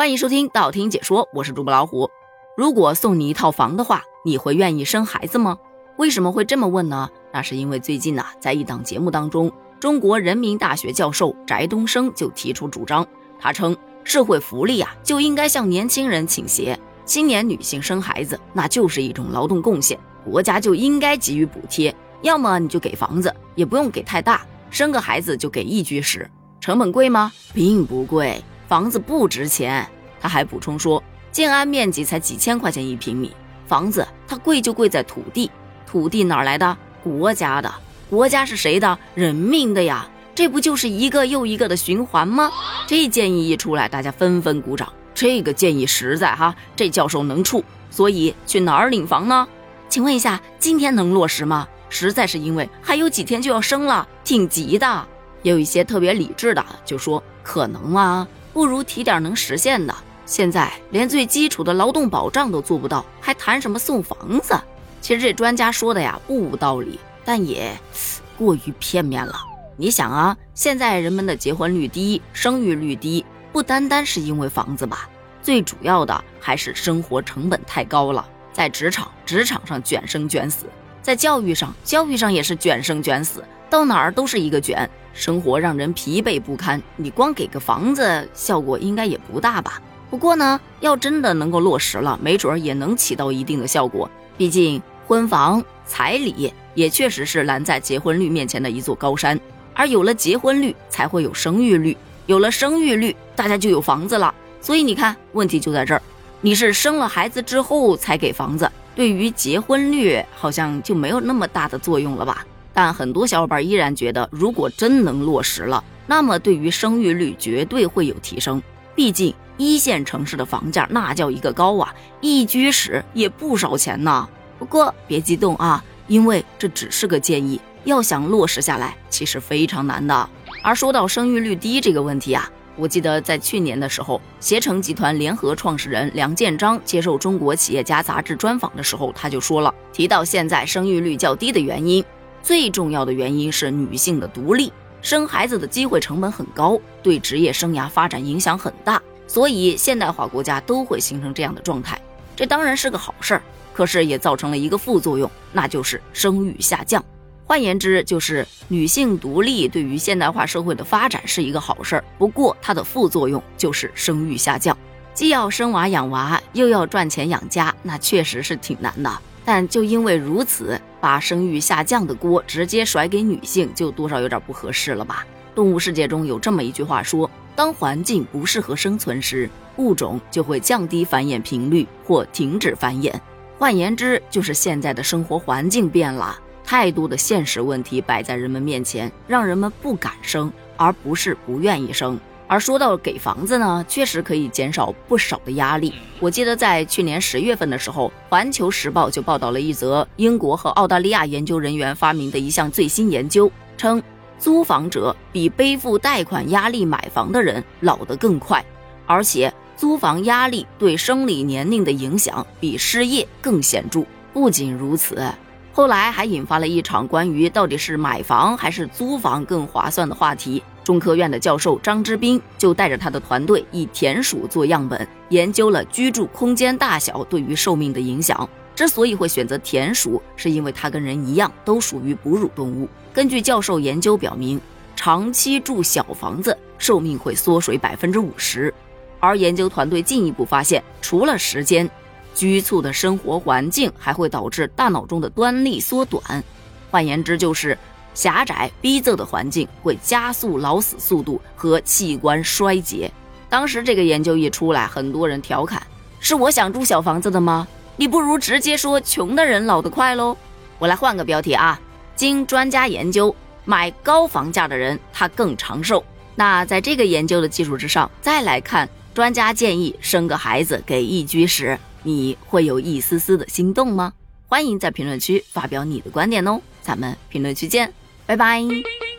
欢迎收听道听解说，我是主播老虎。如果送你一套房的话，你会愿意生孩子吗？为什么会这么问呢？那是因为最近呢，在一档节目当中，中国人民大学教授翟东升就提出主张，他称社会福利啊就应该向年轻人倾斜，青年女性生孩子那就是一种劳动贡献，国家就应该给予补贴，要么你就给房子，也不用给太大，生个孩子就给一居室，成本贵吗？并不贵。房子不值钱，他还补充说，建安面积才几千块钱一平米，房子它贵就贵在土地，土地哪来的？国家的，国家是谁的？人民的呀，这不就是一个又一个的循环吗？这建议一出来，大家纷纷鼓掌，这个建议实在哈，这教授能处，所以去哪儿领房呢？请问一下，今天能落实吗？实在是因为还有几天就要生了，挺急的。也有一些特别理智的就说可能啊。不如提点能实现的。现在连最基础的劳动保障都做不到，还谈什么送房子？其实这专家说的呀不无道理，但也过于片面了。你想啊，现在人们的结婚率低，生育率低，不单单是因为房子吧？最主要的还是生活成本太高了。在职场，职场上卷生卷死；在教育上，教育上也是卷生卷死。到哪儿都是一个卷，生活让人疲惫不堪。你光给个房子，效果应该也不大吧？不过呢，要真的能够落实了，没准儿也能起到一定的效果。毕竟婚房、彩礼也确实是拦在结婚率面前的一座高山。而有了结婚率，才会有生育率；有了生育率，大家就有房子了。所以你看，问题就在这儿：你是生了孩子之后才给房子，对于结婚率好像就没有那么大的作用了吧？但很多小伙伴依然觉得，如果真能落实了，那么对于生育率绝对会有提升。毕竟一线城市的房价那叫一个高啊，一居室也不少钱呢。不过别激动啊，因为这只是个建议，要想落实下来，其实非常难的。而说到生育率低这个问题啊，我记得在去年的时候，携程集团联合创始人梁建章接受《中国企业家》杂志专访的时候，他就说了，提到现在生育率较低的原因。最重要的原因是女性的独立，生孩子的机会成本很高，对职业生涯发展影响很大，所以现代化国家都会形成这样的状态。这当然是个好事儿，可是也造成了一个副作用，那就是生育下降。换言之，就是女性独立对于现代化社会的发展是一个好事儿，不过它的副作用就是生育下降，既要生娃养娃，又要赚钱养家，那确实是挺难的。但就因为如此，把生育下降的锅直接甩给女性，就多少有点不合适了吧？动物世界中有这么一句话说：当环境不适合生存时，物种就会降低繁衍频率或停止繁衍。换言之，就是现在的生活环境变了，太多的现实问题摆在人们面前，让人们不敢生，而不是不愿意生。而说到给房子呢，确实可以减少不少的压力。我记得在去年十月份的时候，《环球时报》就报道了一则英国和澳大利亚研究人员发明的一项最新研究，称租房者比背负贷款压力买房的人老得更快，而且租房压力对生理年龄的影响比失业更显著。不仅如此，后来还引发了一场关于到底是买房还是租房更划算的话题。中科院的教授张之斌就带着他的团队以田鼠做样本，研究了居住空间大小对于寿命的影响。之所以会选择田鼠，是因为它跟人一样都属于哺乳动物。根据教授研究表明，长期住小房子，寿命会缩水百分之五十。而研究团队进一步发现，除了时间，局促的生活环境还会导致大脑中的端粒缩短。换言之，就是。狭窄逼仄的环境会加速老死速度和器官衰竭。当时这个研究一出来，很多人调侃：“是我想住小房子的吗？你不如直接说穷的人老得快喽。”我来换个标题啊，经专家研究，买高房价的人他更长寿。那在这个研究的基础之上，再来看专家建议生个孩子给一居室，你会有一丝丝的心动吗？欢迎在评论区发表你的观点哦，咱们评论区见。拜拜。